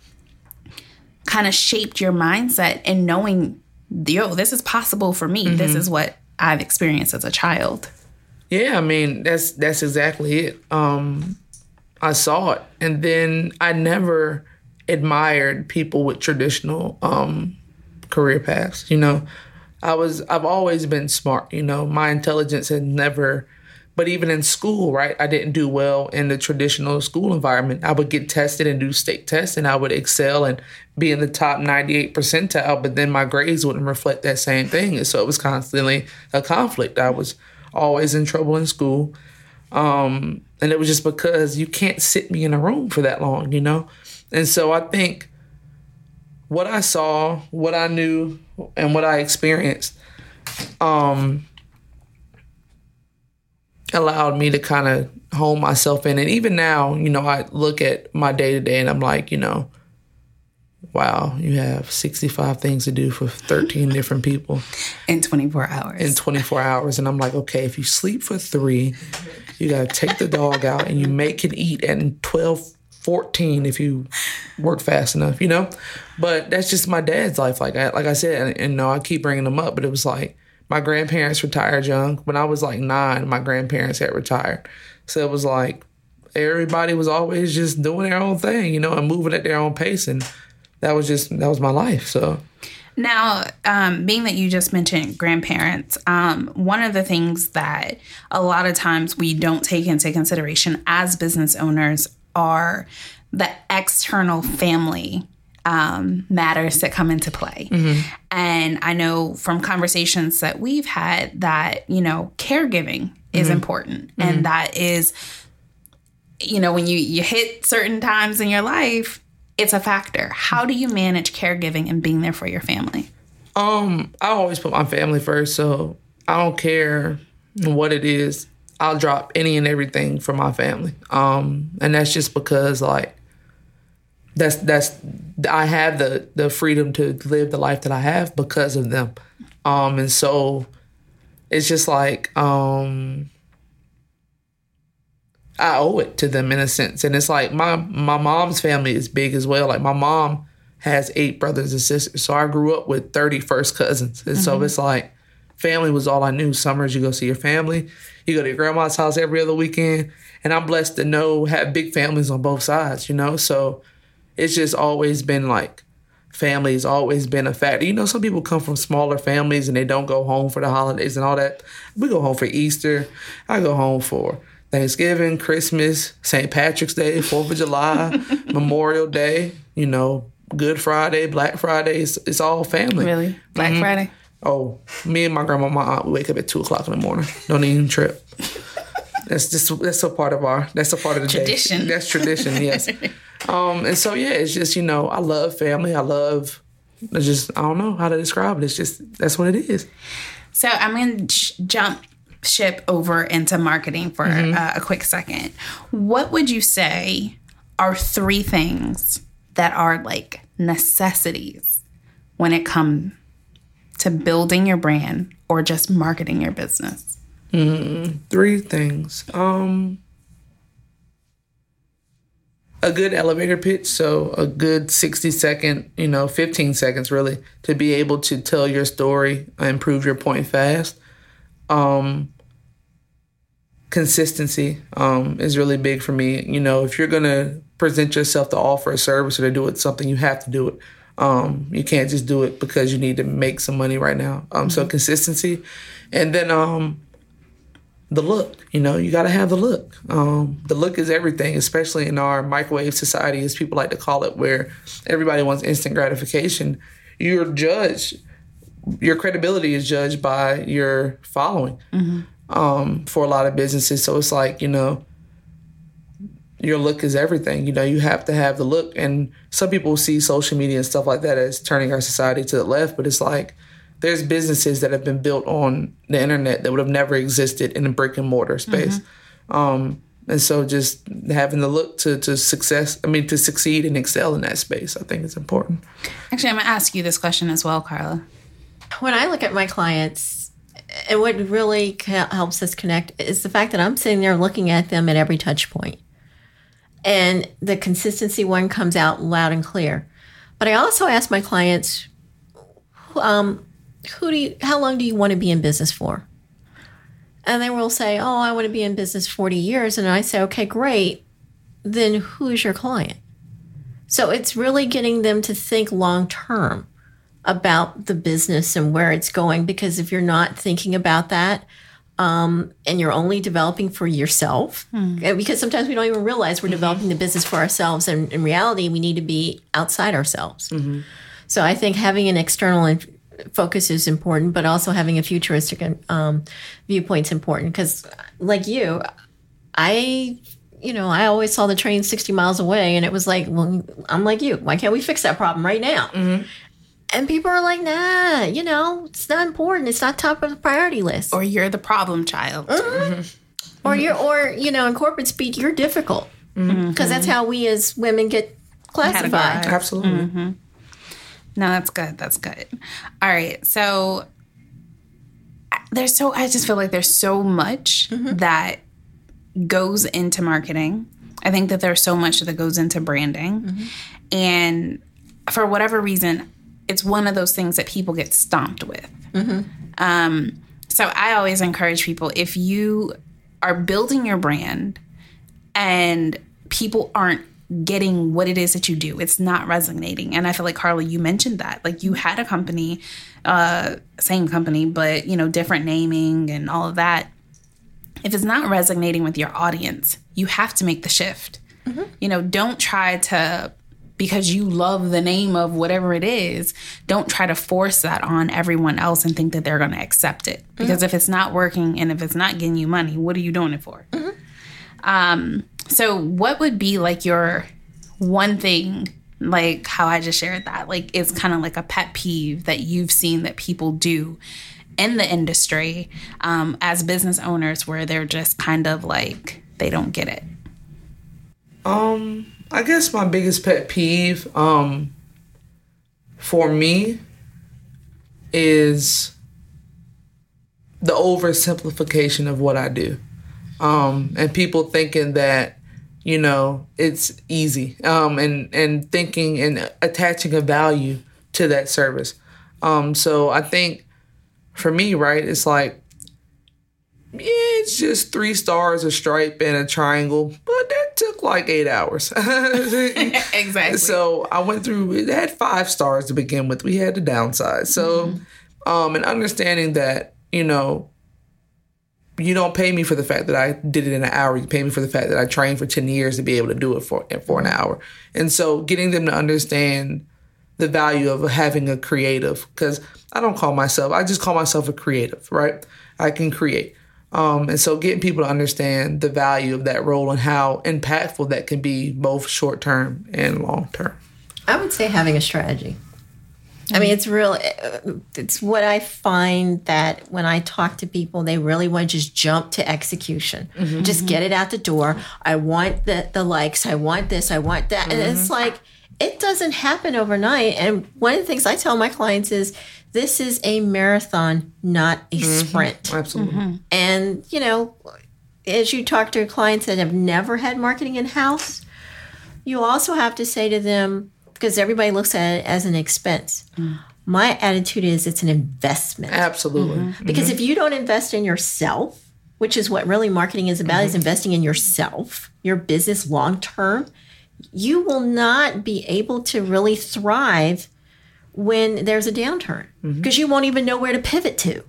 Speaker 2: kind of shaped your mindset and knowing yo this is possible for me this is what i've experienced as a child
Speaker 5: Yeah, I mean that's that's exactly it. Um, I saw it. And then I never admired people with traditional um, career paths. You know, I was I've always been smart. You know, my intelligence had never. But even in school, right, I didn't do well in the traditional school environment. I would get tested and do state tests, and I would excel and be in the top 98 percentile, but then my grades wouldn't reflect that same thing. And so it was constantly a conflict. I was always in trouble in school. Um, and it was just because you can't sit me in a room for that long, you know? And so I think what I saw, what I knew, and what I experienced um, allowed me to kind of hone myself in. And even now, you know, I look at my day to day and I'm like, you know, wow, you have 65 things to do for 13 different people
Speaker 2: in 24 hours.
Speaker 5: In 24 hours. And I'm like, okay, if you sleep for three, you got to take the dog out and you make it eat at 12, 14 if you work fast enough, you know? But that's just my dad's life. Like I, like I said, and, and know, I keep bringing them up, but it was like my grandparents retired young. When I was like nine, my grandparents had retired. So it was like everybody was always just doing their own thing, you know, and moving at their own pace. And that was just that was my life. So
Speaker 2: now, um, being that you just mentioned grandparents, um, one of the things that a lot of times we don't take into consideration as business owners are the external family um, matters that come into play. Mm-hmm. And I know from conversations that we've had that, you know, caregiving is mm-hmm. important. Mm-hmm. And that is, you know, when you, you hit certain times in your life, it's a factor. How do you manage caregiving and being there for your family?
Speaker 5: Um, I always put my family first, so I don't care what it is. I'll drop any and everything for my family. Um, and that's just because like that's that's I have the the freedom to live the life that I have because of them. Um, and so it's just like um I owe it to them in a sense. And it's like my my mom's family is big as well. Like my mom has eight brothers and sisters. So I grew up with 30 first cousins. And mm-hmm. so it's like family was all I knew. Summers you go see your family. You go to your grandma's house every other weekend. And I'm blessed to know have big families on both sides, you know? So it's just always been like family's always been a factor. You know, some people come from smaller families and they don't go home for the holidays and all that. We go home for Easter. I go home for Thanksgiving, Christmas, St. Patrick's Day, Fourth of July, Memorial Day, you know, Good Friday, Black Friday. It's, it's all family.
Speaker 2: Really? Black mm-hmm. Friday?
Speaker 5: Oh, me and my grandma, my aunt, we wake up at two o'clock in the morning. Don't even trip. that's just that's a part of our that's a part of the
Speaker 2: tradition.
Speaker 5: Day. That's tradition, yes. um, and so yeah, it's just you know I love family. I love. I just I don't know how to describe it. It's just that's what it is.
Speaker 2: So I'm gonna jump ship over into marketing for mm-hmm. uh, a quick second, what would you say are three things that are like necessities when it comes to building your brand or just marketing your business?
Speaker 5: Mm, three things. Um, a good elevator pitch, so a good 60 second, you know, 15 seconds really, to be able to tell your story and prove your point fast. Um, consistency um, is really big for me. You know, if you're gonna present yourself to offer a service or to do it something, you have to do it. Um, you can't just do it because you need to make some money right now. Um, mm-hmm. So consistency, and then um, the look. You know, you got to have the look. Um, the look is everything, especially in our microwave society, as people like to call it, where everybody wants instant gratification. You're judged. Your credibility is judged by your following. Mm-hmm um, for a lot of businesses. So it's like, you know, your look is everything. You know, you have to have the look. And some people see social media and stuff like that as turning our society to the left, but it's like there's businesses that have been built on the internet that would have never existed in a brick and mortar space. Mm-hmm. Um, and so just having the look to, to success, I mean, to succeed and excel in that space, I think is important.
Speaker 2: Actually, I'm going to ask you this question as well, Carla.
Speaker 3: When I look at my clients, and what really helps us connect is the fact that I'm sitting there looking at them at every touch point. And the consistency one comes out loud and clear. But I also ask my clients, um, who do you, how long do you want to be in business for? And they will say, oh, I want to be in business 40 years. And I say, okay, great. then who's your client? So it's really getting them to think long term about the business and where it's going. Because if you're not thinking about that, um, and you're only developing for yourself, uh, because sometimes we don't even realize we're developing the business for ourselves, and in reality, we need to be outside ourselves. So I think having an external focus is important, but also having a futuristic um, viewpoint is important. Because, like you, I, you know, I always saw the train sixty miles away, and it was like, well, I'm like you. Why can't we fix that problem right now? Mm-hmm. And people are like, nah, you know, it's not important. It's not top of the priority list.
Speaker 2: Or you're the problem child. Mm-hmm. Mm-hmm.
Speaker 3: or you're, or you know, in corporate speak, you're difficult because that's how we as women get classified.
Speaker 2: Categorized.
Speaker 5: Absolutely.
Speaker 2: No, that's good. That's good. All right. So there's so I just feel like there's so much mm-hmm. that goes into marketing. I think that there's so much that goes into branding. Mm-hmm. And for whatever reason, it's one of those things that people get stomped with. Mm-hmm. Um, so I always encourage people if you are building your brand and people aren't getting what it is that you do, it's not resonating. And I feel like Carla, you mentioned that. Like you had a company, uh, same company, but you know, different naming and all of that. If it's not resonating with your audience, you have to make the shift. You know, don't try to because you love the name of whatever it is, don't try to force that on everyone else and think that they're going to accept it. Because if it's not working and if it's not getting you money, what are you doing it for? Um, so, what would be like your one thing, like how I just shared that, like is kind of like a pet peeve that you've seen that people do in the industry um, as business owners where they're just kind of like, they don't get it?
Speaker 5: Um, I guess my biggest pet peeve, um, for me, is the oversimplification of what I do, um, and people thinking that you know it's easy, um, and and thinking and attaching a value to that service. Um, so I think for me, right, it's like yeah, it's just three stars, a stripe, and a triangle, but that took like eight hours.
Speaker 2: Exactly.
Speaker 5: So I went through. It had five stars to begin with. We had the downside. So, um, and understanding that you know, you don't pay me for the fact that I did it in an hour. You pay me for the fact that I trained for ten years to be able to do it for for an hour. And so, getting them to understand the value of having a creative because I don't call myself. I just call myself a creative. Right? I can create. Um, and so getting people to understand the value of that role and how impactful that can be both short term and long term.
Speaker 3: I would say having a strategy. I mean, mm. it's real. Uh, it's what I find that when I talk to people, they really want to just jump to execution, mm-hmm, just mm-hmm. get it out the door. I want the the likes. I want this. I want that. And it's mm-hmm. like it doesn't happen overnight. And one of the things I tell my clients is, this is a marathon, not a sprint.
Speaker 5: Absolutely.
Speaker 3: And, you know, as you talk to clients that have never had marketing in house, you also have to say to them, because everybody looks at it as an expense. Mm-hmm. My attitude is it's an investment.
Speaker 5: Absolutely. Mm-hmm. Mm-hmm.
Speaker 3: Because if you don't invest in yourself, which is what really marketing is about, is investing in yourself, your business long term, you will not be able to really thrive when there's a downturn because you won't even know where to pivot to.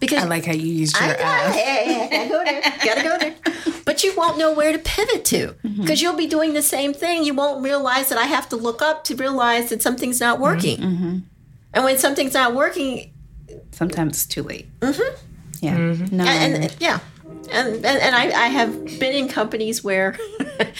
Speaker 3: Because
Speaker 2: I like how you used your
Speaker 3: I got,
Speaker 2: uh,
Speaker 3: hey, hey, gotta go there. Gotta go there. But you won't know where to pivot to because you'll be doing the same thing. You won't realize that I have to look up to realize that something's not working. And when something's not working,
Speaker 2: Sometimes it's too late. Mm-hmm. Yeah. No.
Speaker 3: and, and yeah, and and, and I, I have been in companies where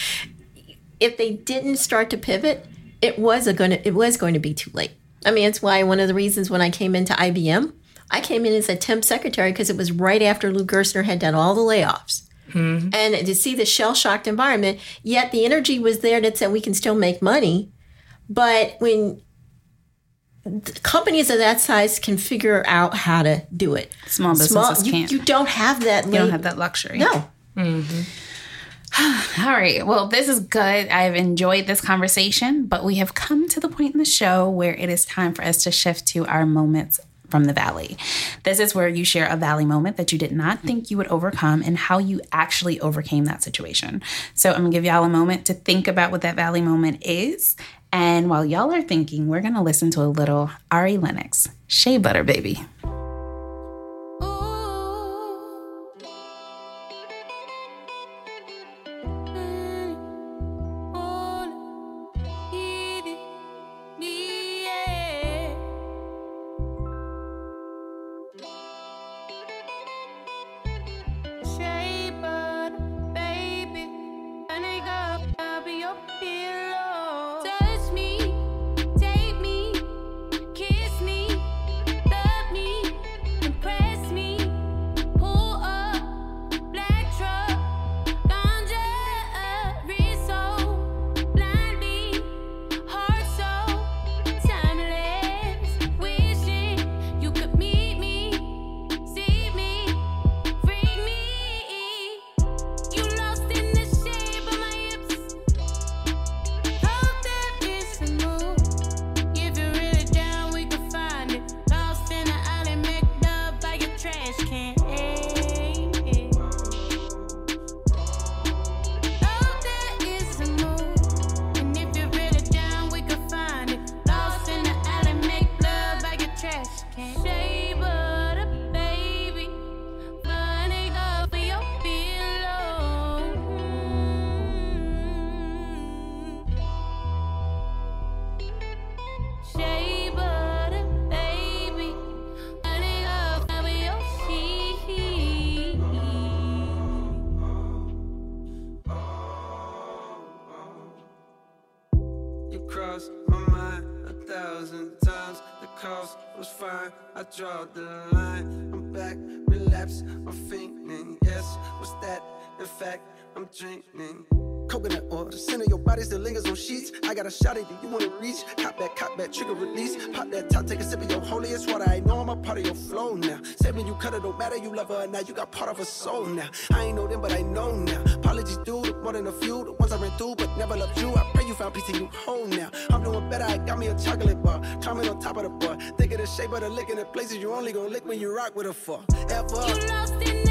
Speaker 3: if they didn't start to pivot, it was a going to it was going to be too late. I mean, it's why one of the reasons when I came into IBM, I came in as a temp secretary because it was right after Lou Gerstner had done all the layoffs. Mm-hmm. And to see the shell shocked environment, yet the energy was there that said we can still make money. But when companies of that size can figure out how to do it,
Speaker 2: Small businesses
Speaker 3: you,
Speaker 2: can't.
Speaker 3: you don't have that.
Speaker 2: you don't have that luxury.
Speaker 3: No. Mm-hmm.
Speaker 2: All right. Well, this is good. I've enjoyed this conversation, but we have come to the point in the show where it is time for us to shift to our moments from the valley. This is where you share a valley moment that you did not think you would overcome and how you actually overcame that situation. So I'm gonna give y'all a moment to think about what that valley moment is. And while y'all are thinking, we're gonna listen to a little Ari Lennox, Shea Butter Baby.
Speaker 6: Coconut oil, the center of your body still lingers on sheets. I got a shot at you, you wanna reach. Cop back, cop back, trigger release. Pop that top, take a sip of your holiest water. I know I'm a part of your flow now. Said when you cut it, don't matter, you love her now. You got part of her soul now. I ain't know them, but I know now. Apologies due more than a few. The ones I ran through, but never loved you. I pray you found peace and you home now. I'm doing better, I got me a chocolate bar. Climbing on top of the bar. Think of the shape of the lick in the places you only gonna lick when you rock with a fuck. Ever.
Speaker 7: You lost in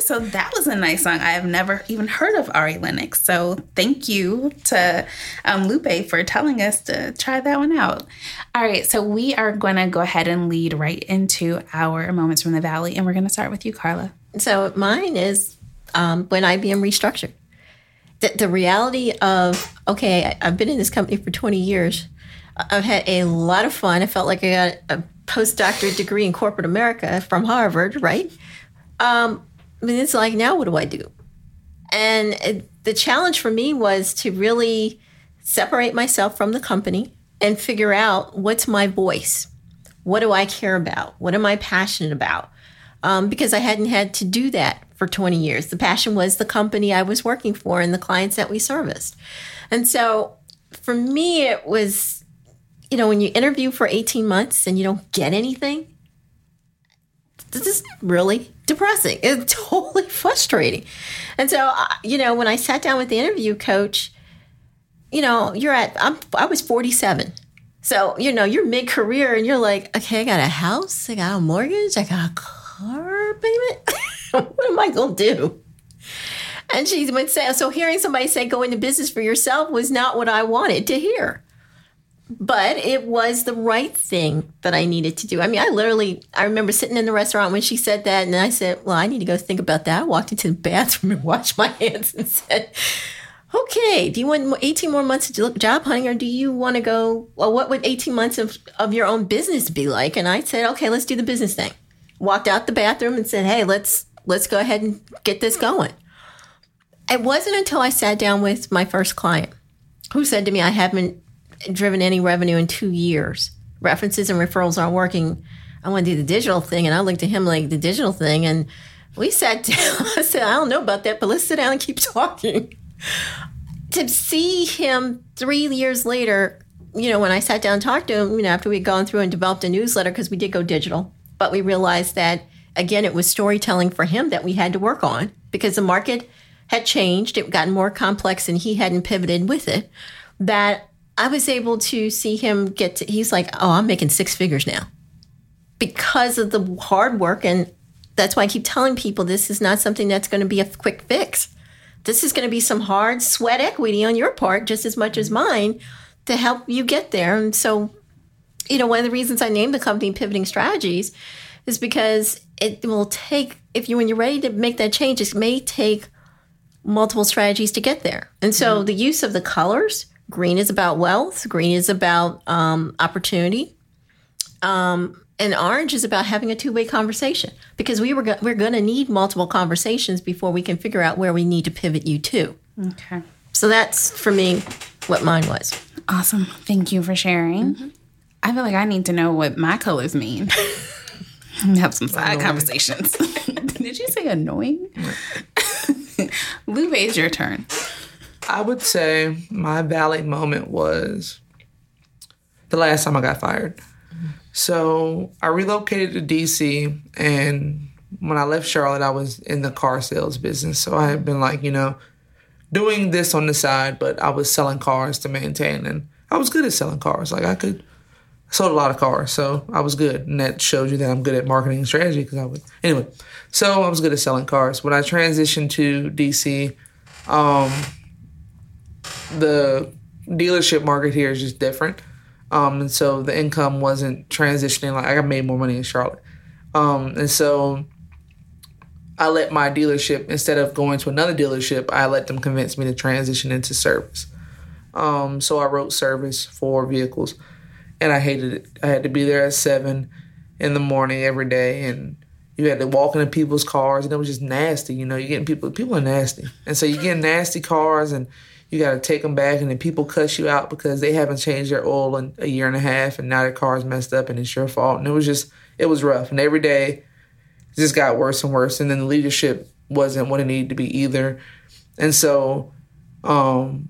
Speaker 2: so that was a nice song. I have never even heard of Ari Lennox. So thank you to um, Lupe for telling us to try that one out. All right, so we are going to go ahead and lead right into our Moments from the Valley. And we're going to start with you, Carla.
Speaker 3: So mine is um, when IBM restructured. The, the reality of, okay, I've been in this company for 20 years. I've had a lot of fun. I felt like I got a postdoctorate degree in corporate America from Harvard, right? Um, but it's like, now what do I do? And it, the challenge for me was to really separate myself from the company and figure out what's my voice. What do I care about? What am I passionate about? um, because I hadn't had to do that for 20 years. The passion was the company I was working for and the clients that we serviced. And so for me, it was, you know, when you interview for 18 months and you don't get anything, this is really depressing. It's totally frustrating. And so, uh, you know, when I sat down with the interview coach, you know, you're at, I'm, I was 47. So, you know, you're mid career and you're like, okay, I got a house, I got a mortgage, I got a car payment. what am I going to do? And she would say, so hearing somebody say go into business for yourself was not what I wanted to hear. But it was the right thing that I needed to do. I mean, I literally, I remember sitting in the restaurant when she said that, and I said, well, I need to go think about that. I walked into the bathroom and washed my hands and said, okay, do you want 18 more months of jo- job hunting or do you want to go, well, what would 18 months of, of your own business be like? And I said, okay, let's do the business thing. Walked out the bathroom and said, hey, let's, let's go ahead and get this going. It wasn't until I sat down with my first client who said to me, I haven't driven any revenue in two years. References and referrals aren't working. I want to do the digital thing. And I looked at him like the digital thing. And we sat down. I said, I don't know about that, but let's sit down and keep talking. to see him three years later, you know, when I sat down and talked to him, you know, after we'd gone through and developed a newsletter, because we did go digital, but we realized that, again, it was storytelling for him that we had to work on because the market had changed. It gotten more complex and he hadn't pivoted with it. That I was able to see him get to, he's like, oh, I'm making six figures now because of the hard work. And that's why I keep telling people this is not something that's going to be a quick fix. This is going to be some hard sweat equity on your part, just as much as mm-hmm. mine, to help you get there. And so, you know, one of the reasons I named the company Pivoting Strategies is because it will take, if you, when you're ready to make that change, it may take multiple strategies to get there. And so mm-hmm. the use of the colors green is about wealth, green is about um, opportunity. Um, and orange is about having a two-way conversation because we were go- we're going to need multiple conversations before we can figure out where we need to pivot you to.
Speaker 2: Okay.
Speaker 3: So that's for me what mine was.
Speaker 2: Awesome. Thank you for sharing. I feel like I need to know what my colors mean. Have some side conversations. Did you say annoying? Lupe, it's your turn.
Speaker 5: I would say my valley moment was the last time I got fired. So I relocated to DC, and when I left Charlotte, I was in the car sales business. So I had been like, you know, doing this on the side, but I was selling cars to maintain, and I was good at selling cars. Like I could I sold a lot of cars, so I was good, and that shows you that I'm good at marketing strategy because I would anyway. So I was good at selling cars. When I transitioned to DC, um, the dealership market here is just different. Um, and so the income wasn't transitioning like I made more money in Charlotte. Um, and so I let my dealership instead of going to another dealership, I let them convince me to transition into service. Um, so I wrote service for vehicles, and I hated it. I had to be there at seven in the morning every day, and you had to walk into people's cars, and it was just nasty. You know, you're getting people. People are nasty, and so you get nasty cars, and you got to take them back, and then people cuss you out because they haven't changed their oil in a year and a half, and now their car's messed up, and it's your fault. And it was just, it was rough, and every day it just got worse and worse. And then the leadership wasn't what it needed to be either, and so. um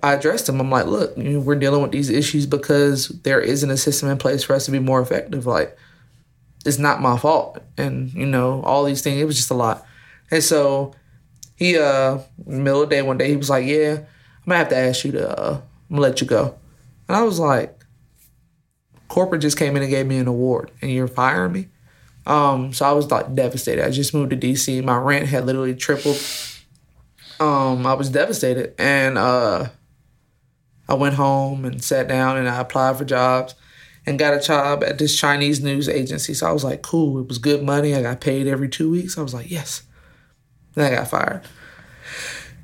Speaker 5: I addressed them. I'm like, look, you know, we're dealing with these issues because there isn't a system in place for us to be more effective. Like, it's not my fault. And, you know, all these things, it was just a lot. And so he, uh, middle of the day one day, he was like, yeah, I'm gonna have to ask you to, uh, I'm gonna let you go. And I was like, corporate just came in and gave me an award and you're firing me? Um, so I was like devastated. I just moved to DC. My rent had literally tripled. Um, I was devastated. And, uh, I went home and sat down and I applied for jobs and got a job at this Chinese news agency. So I was like, cool, it was good money. I got paid every two weeks. I was like, yes. Then I got fired.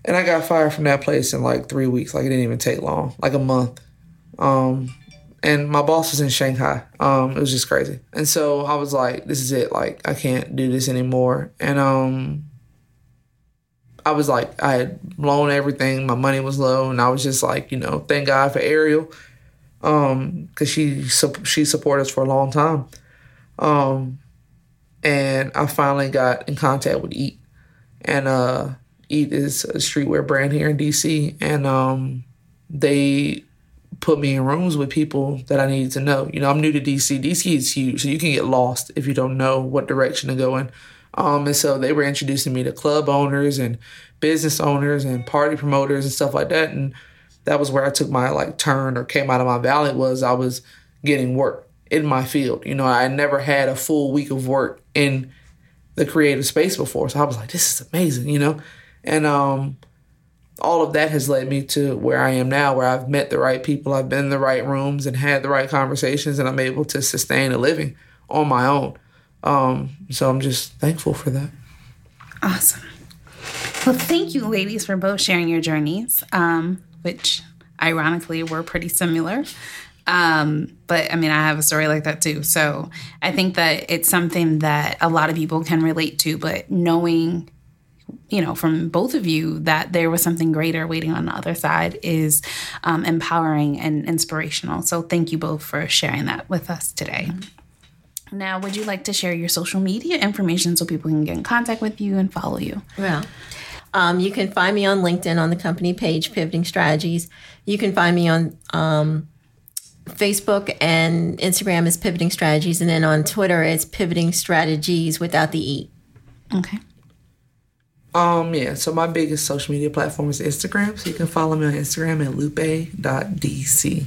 Speaker 5: And I got fired from that place in like three weeks. Like it didn't even take long, like a month. Um, and my boss was in Shanghai. Um, it was just crazy. And so I was like, this is it. Like I can't do this anymore. And um, I was like, I had blown everything. My money was low, and I was just like, you know, thank God for Ariel, um, because she she supported us for a long time, um, and I finally got in contact with Eat, and uh, Eat is a streetwear brand here in DC, and um, they put me in rooms with people that I needed to know. You know, I'm new to DC. DC is huge, so you can get lost if you don't know what direction to go in. Um, and so they were introducing me to club owners and business owners and party promoters and stuff like that. And that was where I took my like turn or came out of my valley was I was getting work in my field. You know, I never had a full week of work in the creative space before. So I was like, this is amazing, you know? And um all of that has led me to where I am now, where I've met the right people, I've been in the right rooms and had the right conversations, and I'm able to sustain a living on my own. Um, so I'm just thankful for that.
Speaker 2: Awesome. Well, thank you, ladies, for both sharing your journeys, um, which ironically were pretty similar. Um, but I mean, I have a story like that too. So I think that it's something that a lot of people can relate to, but knowing, you know, from both of you that there was something greater waiting on the other side is um, empowering and inspirational. So thank you both for sharing that with us today. Now, would you like to share your social media information so people can get in contact with you and follow you?
Speaker 3: Well, um, you can find me on LinkedIn on the company page, Pivoting Strategies. You can find me on um, Facebook and Instagram is Pivoting Strategies, and then on Twitter it's Pivoting Strategies without the E.
Speaker 2: Okay.
Speaker 5: Um, yeah, so my biggest social media platform is Instagram. So you can follow me on Instagram at lupe.dc.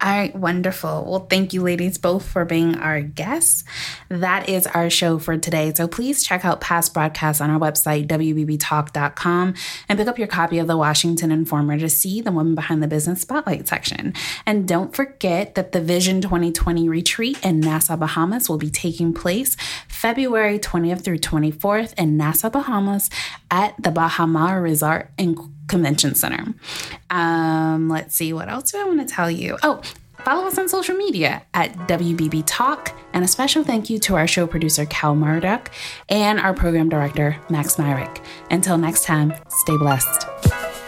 Speaker 2: All right, wonderful. Well, thank you, ladies, both for being our guests. That is our show for today. So please check out past broadcasts on our website, WBBTalk.com, and pick up your copy of the Washington Informer to see the Women Behind the Business Spotlight section. And don't forget that the Vision 2020 retreat in Nassau, Bahamas will be taking place February 20th through 24th in Nassau, Bahamas at the Baha Mar Resort and Convention Center. Um, let's see, what else do I want to tell you? Oh, follow us on social media at WBB Talk. And a special thank you to our show producer, Cal Murdoch, and our program director, Max Myrick. Until next time, stay blessed.